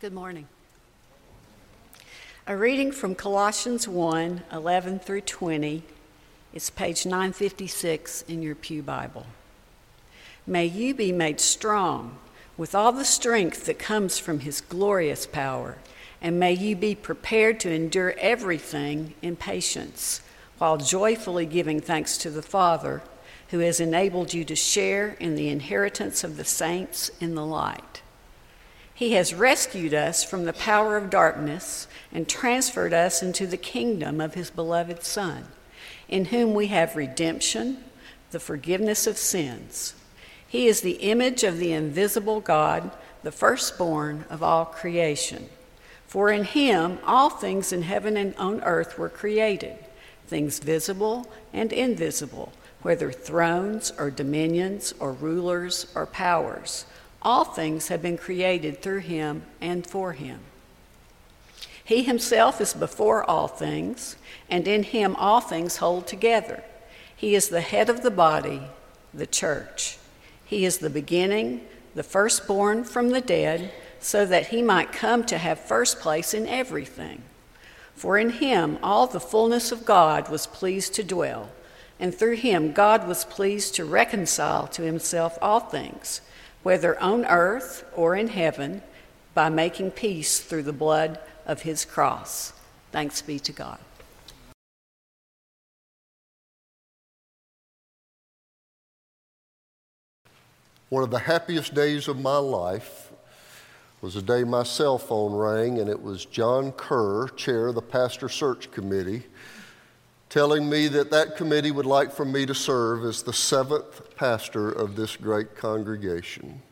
Good morning. A reading from Colossians 1 11 through 20. It's page 956 in your Pew Bible. May you be made strong with all the strength that comes from his glorious power, and may you be prepared to endure everything in patience, while joyfully giving thanks to the Father who has enabled you to share in the inheritance of the saints in the light. He has rescued us from the power of darkness and transferred us into the kingdom of His beloved Son, in whom we have redemption, the forgiveness of sins. He is the image of the invisible God, the firstborn of all creation. For in Him all things in heaven and on earth were created, things visible and invisible, whether thrones or dominions or rulers or powers. All things have been created through him and for him. He himself is before all things, and in him all things hold together. He is the head of the body, the church. He is the beginning, the firstborn from the dead, so that he might come to have first place in everything. For in him all the fullness of God was pleased to dwell, and through him God was pleased to reconcile to himself all things whether on earth or in heaven, by making peace through the blood of his cross. Thanks be to God. One of the happiest days of my life was the day my cell phone rang, and it was John Kerr, chair of the pastor search committee, telling me that that committee would like for me to serve as the seventh pastor of this great congregation.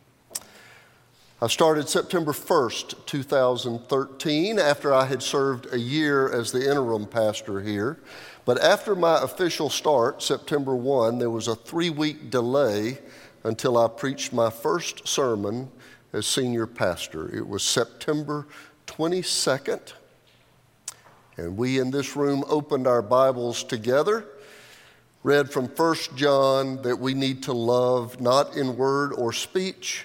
I started September 1st, 2013, after I had served a year as the interim pastor here. But after my official start, September 1, there was a three week delay until I preached my first sermon as senior pastor. It was September 22nd, and we in this room opened our Bibles together, read from 1 John that we need to love not in word or speech,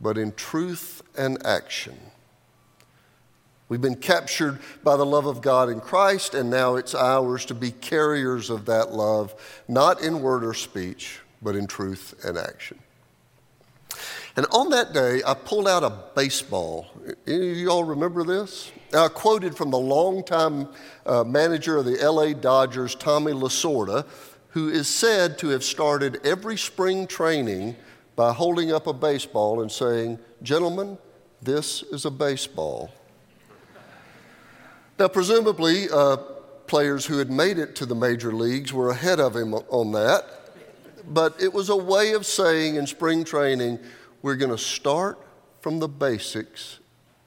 but in truth and action. We've been captured by the love of God in Christ, and now it's ours to be carriers of that love, not in word or speech, but in truth and action. And on that day, I pulled out a baseball. Any of you all remember this? I quoted from the longtime uh, manager of the LA Dodgers, Tommy Lasorda, who is said to have started every spring training by holding up a baseball and saying, Gentlemen, this is a baseball. Now, presumably, uh, players who had made it to the major leagues were ahead of him on that, but it was a way of saying in spring training, we're going to start from the basics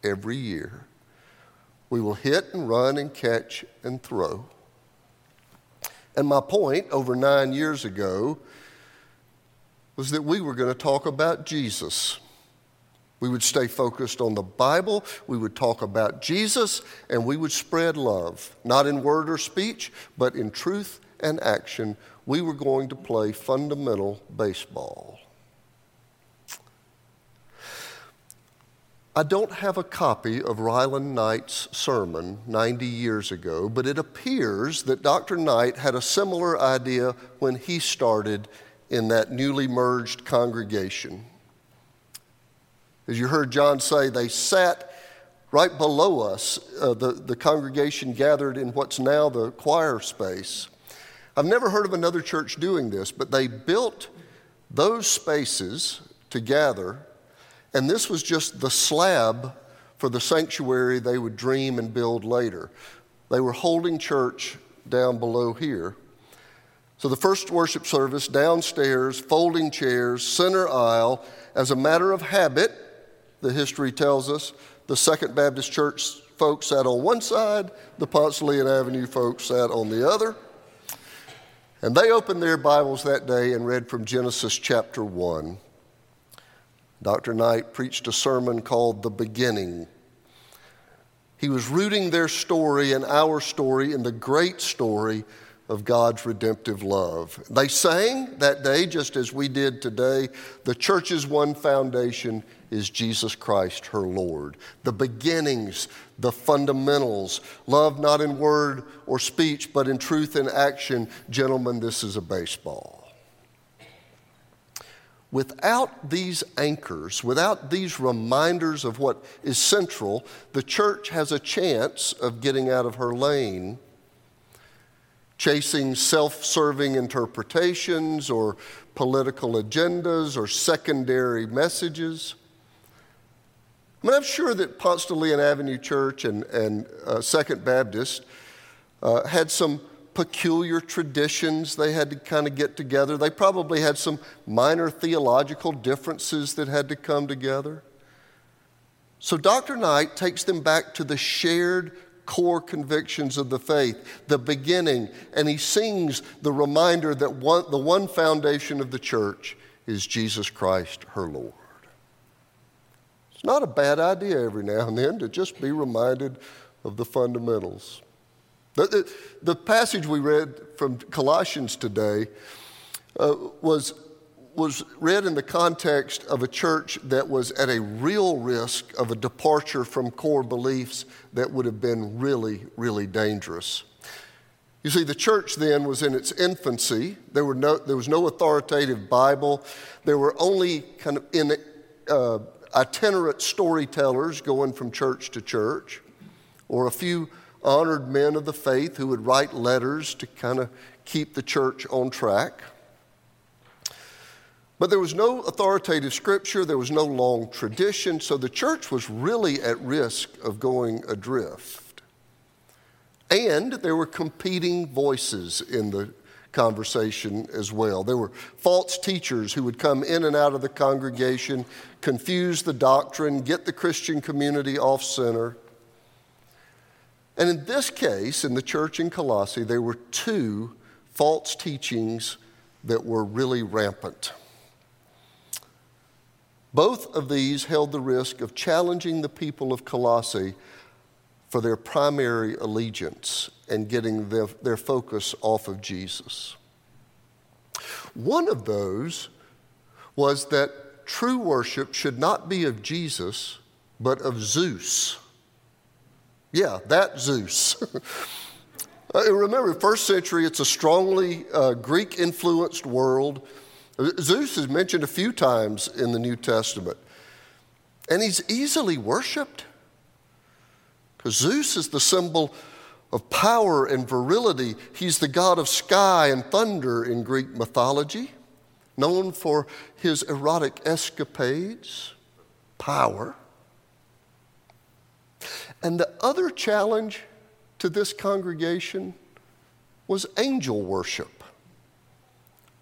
every year. We will hit and run and catch and throw. And my point over nine years ago was that we were going to talk about Jesus. We would stay focused on the Bible, we would talk about Jesus, and we would spread love, not in word or speech, but in truth and action. We were going to play fundamental baseball. I don't have a copy of Ryland Knight's sermon 90 years ago, but it appears that Dr. Knight had a similar idea when he started in that newly merged congregation. As you heard John say, they sat right below us. Uh, the, the congregation gathered in what's now the choir space. I've never heard of another church doing this, but they built those spaces to gather and this was just the slab for the sanctuary they would dream and build later. They were holding church down below here. So the first worship service downstairs, folding chairs, center aisle, as a matter of habit, the history tells us. The Second Baptist Church folks sat on one side, the Ponce de Leon Avenue folks sat on the other. And they opened their Bibles that day and read from Genesis chapter 1. Dr. Knight preached a sermon called The Beginning. He was rooting their story and our story in the great story of God's redemptive love. They sang that day, just as we did today, the church's one foundation is Jesus Christ, her Lord. The beginnings, the fundamentals, love not in word or speech, but in truth and action. Gentlemen, this is a baseball. Without these anchors, without these reminders of what is central, the church has a chance of getting out of her lane, chasing self serving interpretations or political agendas or secondary messages. I mean, I'm sure that Ponce de Leon Avenue Church and, and uh, Second Baptist uh, had some peculiar traditions they had to kind of get together. They probably had some minor theological differences that had to come together. So Dr. Knight takes them back to the shared core convictions of the faith, the beginning, and he sings the reminder that one, the one foundation of the church is Jesus Christ, her Lord. It's not a bad idea every now and then to just be reminded of the fundamentals. The, the, the passage we read from Colossians today uh, was, was read in the context of a church that was at a real risk of a departure from core beliefs that would have been really, really dangerous. You see, the church then was in its infancy. There, were no, there was no authoritative Bible. There were only kind of in, uh, itinerant storytellers going from church to church, or a few honored men of the faith who would write letters to kind of keep the church on track. But there was no authoritative scripture, there was no long tradition, so the church was really at risk of going adrift. And there were competing voices in the conversation as well. There were false teachers who would come in and out of the congregation, confuse the doctrine, get the Christian community off center. And in this case, in the church in Colossae, there were two false teachings that were really rampant. Both of these held the risk of challenging the people of Colossae for their primary allegiance and getting their, their focus off of Jesus. One of those was that true worship should not be of Jesus, but of Zeus. Yeah, that Zeus. uh, remember, first century, it's a strongly uh, Greek influenced world. Zeus is mentioned a few times in the New Testament, and he's easily worshiped. Because Zeus is the symbol of power and virility. He's the god of sky and thunder in Greek mythology, known for his erotic escapades, power. And the other challenge to this congregation was angel worship.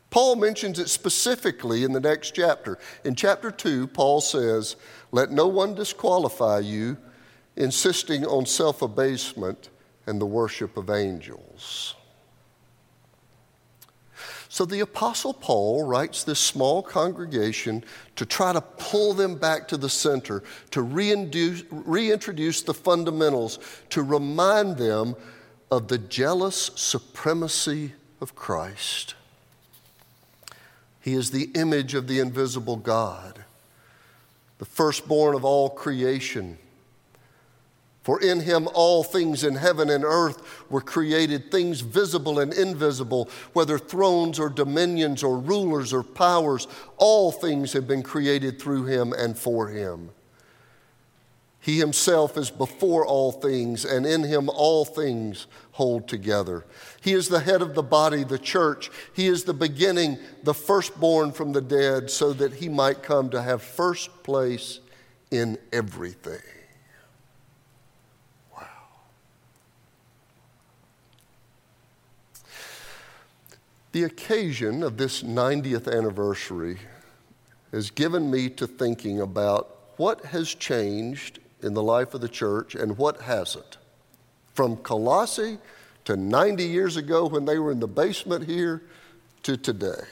Paul mentions it specifically in the next chapter. In chapter 2, Paul says, Let no one disqualify you, insisting on self abasement and the worship of angels. So the Apostle Paul writes this small congregation to try to pull them back to the center, to reintroduce the fundamentals, to remind them of the jealous supremacy of Christ. He is the image of the invisible God, the firstborn of all creation for in him all things in heaven and earth were created, things visible and invisible, whether thrones or dominions or rulers or powers, all things have been created through him and for him. He himself is before all things, and in him all things hold together. He is the head of the body, the church. He is the beginning, the firstborn from the dead, so that he might come to have first place in everything. The occasion of this 90th anniversary has given me to thinking about what has changed in the life of the church and what hasn't. From Colossae to 90 years ago when they were in the basement here to today.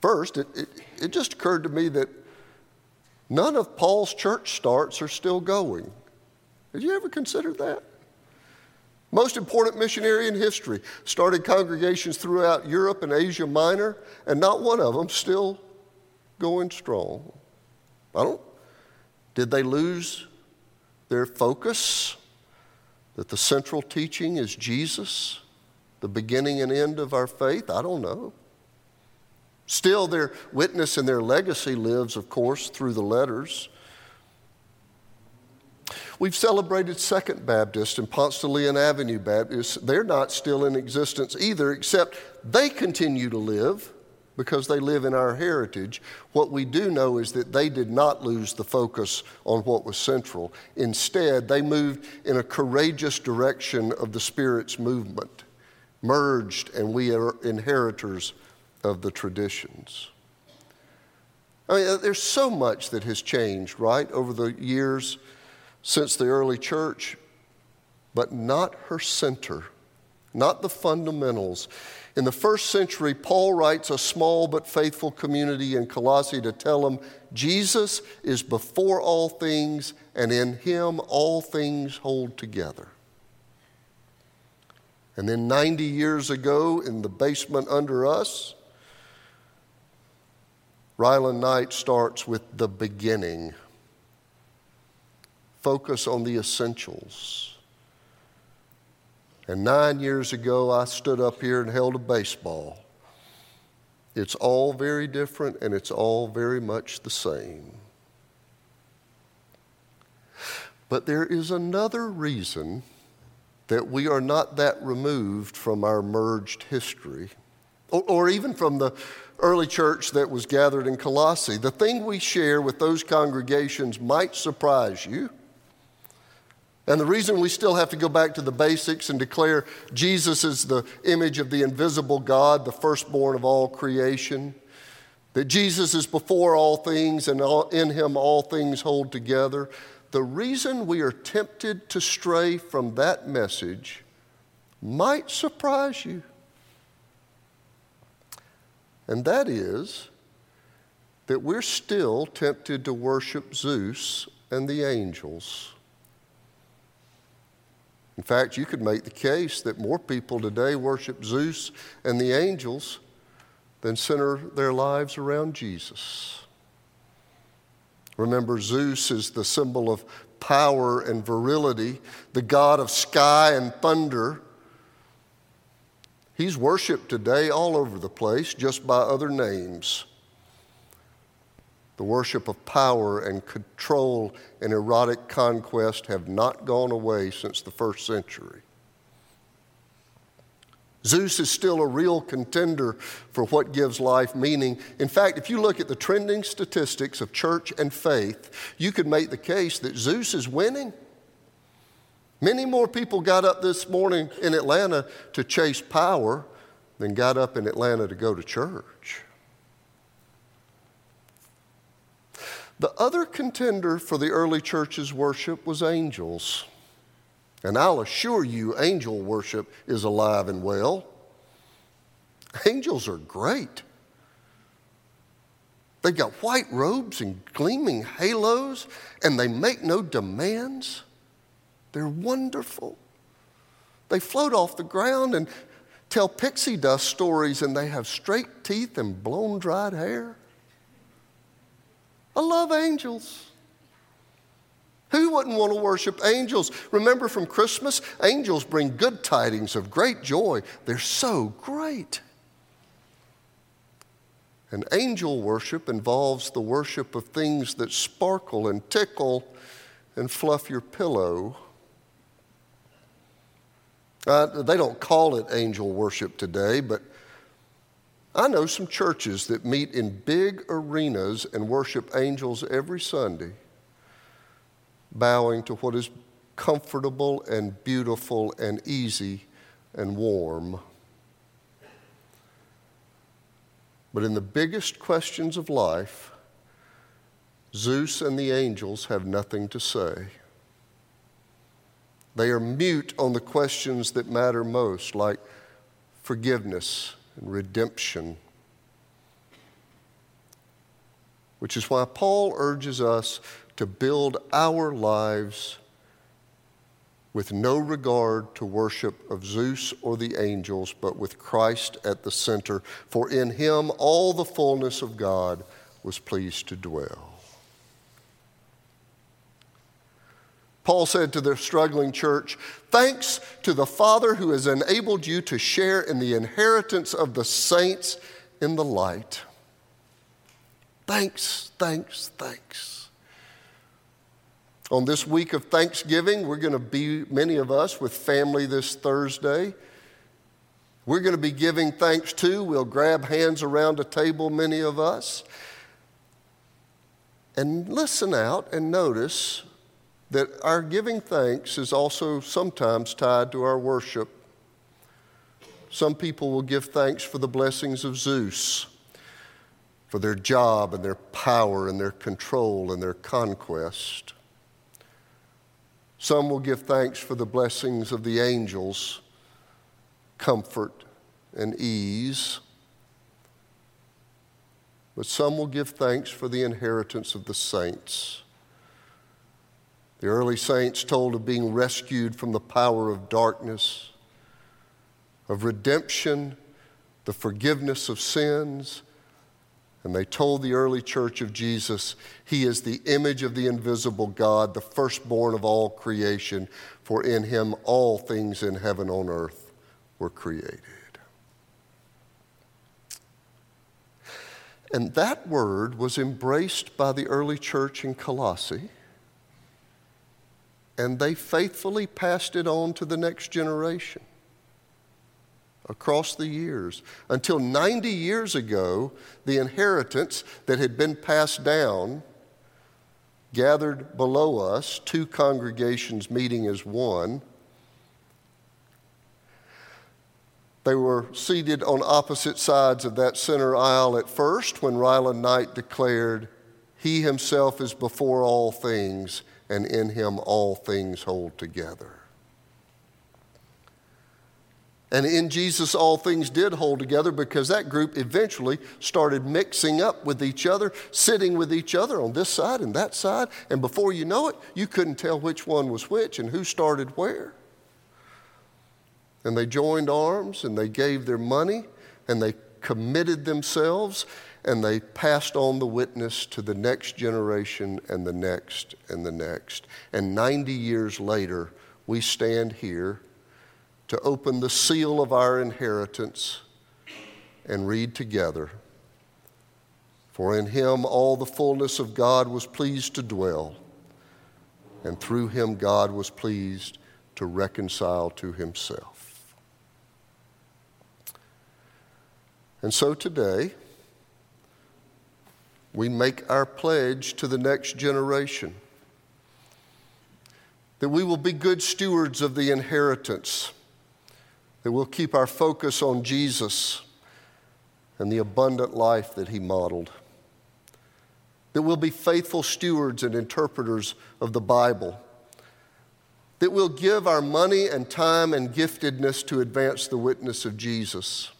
First, it, it, it just occurred to me that none of Paul's church starts are still going. Did you ever consider that? Most important missionary in history started congregations throughout Europe and Asia Minor, and not one of them still going strong. I don't. Did they lose their focus? That the central teaching is Jesus, the beginning and end of our faith? I don't know. Still, their witness and their legacy lives, of course, through the letters. We've celebrated Second Baptist and Ponce de Leon Avenue Baptist. They're not still in existence either, except they continue to live because they live in our heritage. What we do know is that they did not lose the focus on what was central. Instead, they moved in a courageous direction of the Spirit's movement, merged, and we are inheritors of the traditions. I mean, there's so much that has changed, right, over the years since the early church, but not her center, not the fundamentals. In the first century, Paul writes a small but faithful community in Colossae to tell them Jesus is before all things, and in him all things hold together. And then 90 years ago, in the basement under us, Ryland Knight starts with the beginning. Focus on the essentials. And nine years ago, I stood up here and held a baseball. It's all very different and it's all very much the same. But there is another reason that we are not that removed from our merged history, or, or even from the early church that was gathered in Colossae. The thing we share with those congregations might surprise you. And the reason we still have to go back to the basics and declare Jesus is the image of the invisible God, the firstborn of all creation, that Jesus is before all things and in him all things hold together. The reason we are tempted to stray from that message might surprise you and that is that we're still tempted to worship Zeus and the angels. In fact, you could make the case that more people today worship Zeus and the angels than center their lives around Jesus. Remember, Zeus is the symbol of power and virility, the god of sky and thunder. He's worshiped today all over the place just by other names. The worship of power and control and erotic conquest have not gone away since the first century. Zeus is still a real contender for what gives life meaning. In fact, if you look at the trending statistics of church and faith, you could make the case that Zeus is winning. Many more people got up this morning in Atlanta to chase power than got up in Atlanta to go to church. The other contender for the early church's worship was angels. And I'll assure you, angel worship is alive and well. Angels are great. They've got white robes and gleaming halos, and they make no demands. They're wonderful. They float off the ground and tell pixie dust stories, and they have straight teeth and blown dried hair. I love angels. Who wouldn't want to worship angels? Remember from Christmas, angels bring good tidings of great joy. They're so great. And angel worship involves the worship of things that sparkle and tickle and fluff your pillow. Uh, they don't call it angel worship today, but I know some churches that meet in big arenas and worship angels every Sunday, bowing to what is comfortable and beautiful and easy and warm. But in the biggest questions of life, Zeus and the angels have nothing to say. They are mute on the questions that matter most, like forgiveness and redemption. Which is why Paul urges us to build our lives with no regard to worship of Zeus or the angels, but with Christ at the center. For in him all the fullness of God was pleased to dwell. Paul said to the struggling church, Thanks to the Father who has enabled you to share in the inheritance of the saints in the light. Thanks, thanks, thanks. On this week of Thanksgiving, we're going to be, many of us, with family this Thursday. We're going to be giving thanks too. We'll grab hands around a table, many of us. And listen out and notice that our giving thanks is also sometimes tied to our worship. Some people will give thanks for the blessings of Zeus, for their job and their power and their control and their conquest. Some will give thanks for the blessings of the angels, comfort and ease. But some will give thanks for the inheritance of the saints the early saints told of being rescued from the power of darkness, of redemption, the forgiveness of sins. And they told the early church of Jesus, He is the image of the invisible God, the firstborn of all creation, for in Him all things in heaven on earth were created. And that word was embraced by the early church in Colossae and they faithfully passed it on to the next generation across the years. Until 90 years ago, the inheritance that had been passed down gathered below us, two congregations meeting as one. They were seated on opposite sides of that center aisle at first when Ryland Knight declared, He himself is before all things, and in him all things hold together. And in Jesus, all things did hold together because that group eventually started mixing up with each other, sitting with each other on this side and that side. And before you know it, you couldn't tell which one was which and who started where. And they joined arms and they gave their money and they committed themselves and they passed on the witness to the next generation and the next and the next. And 90 years later, we stand here to open the seal of our inheritance and read together. For in him all the fullness of God was pleased to dwell, and through him God was pleased to reconcile to himself. And so today, we make our pledge to the next generation that we will be good stewards of the inheritance, that we'll keep our focus on Jesus and the abundant life that he modeled, that we'll be faithful stewards and interpreters of the Bible, that we'll give our money and time and giftedness to advance the witness of Jesus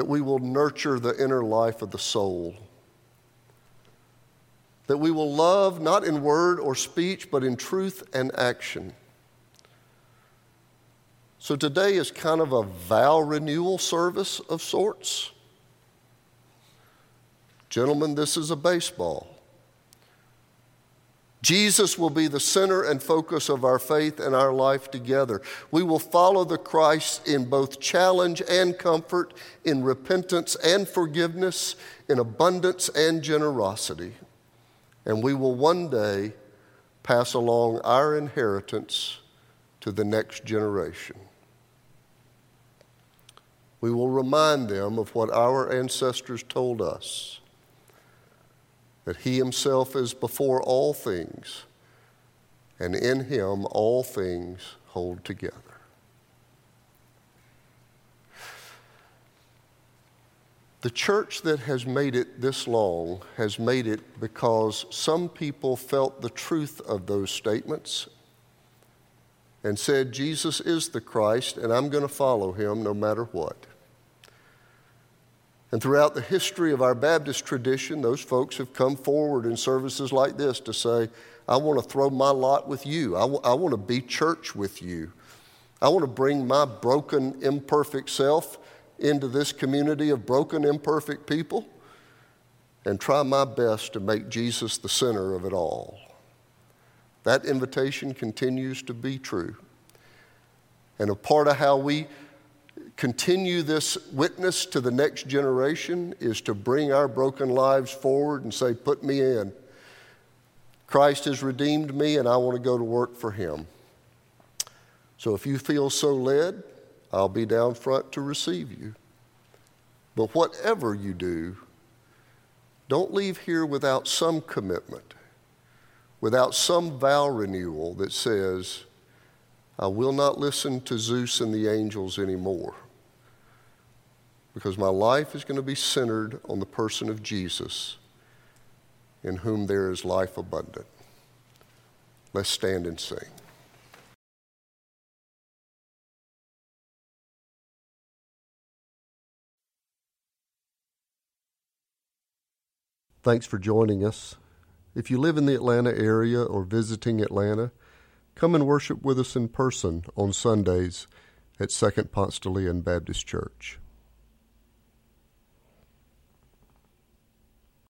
that we will nurture the inner life of the soul. That we will love not in word or speech, but in truth and action. So today is kind of a vow renewal service of sorts. Gentlemen, this is a baseball. Jesus will be the center and focus of our faith and our life together. We will follow the Christ in both challenge and comfort, in repentance and forgiveness, in abundance and generosity. And we will one day pass along our inheritance to the next generation. We will remind them of what our ancestors told us that he himself is before all things, and in him all things hold together. The church that has made it this long has made it because some people felt the truth of those statements and said, Jesus is the Christ, and I'm going to follow him no matter what. And throughout the history of our Baptist tradition, those folks have come forward in services like this to say, I want to throw my lot with you. I, w- I want to be church with you. I want to bring my broken, imperfect self into this community of broken, imperfect people and try my best to make Jesus the center of it all. That invitation continues to be true. And a part of how we continue this witness to the next generation is to bring our broken lives forward and say, Put me in. Christ has redeemed me, and I want to go to work for Him. So if you feel so led, I'll be down front to receive you. But whatever you do, don't leave here without some commitment, without some vow renewal that says, I will not listen to Zeus and the angels anymore. Because my life is going to be centered on the person of Jesus, in whom there is life abundant. Let's stand and sing. Thanks for joining us. If you live in the Atlanta area or visiting Atlanta, come and worship with us in person on Sundays at Second Ponce de Leon Baptist Church.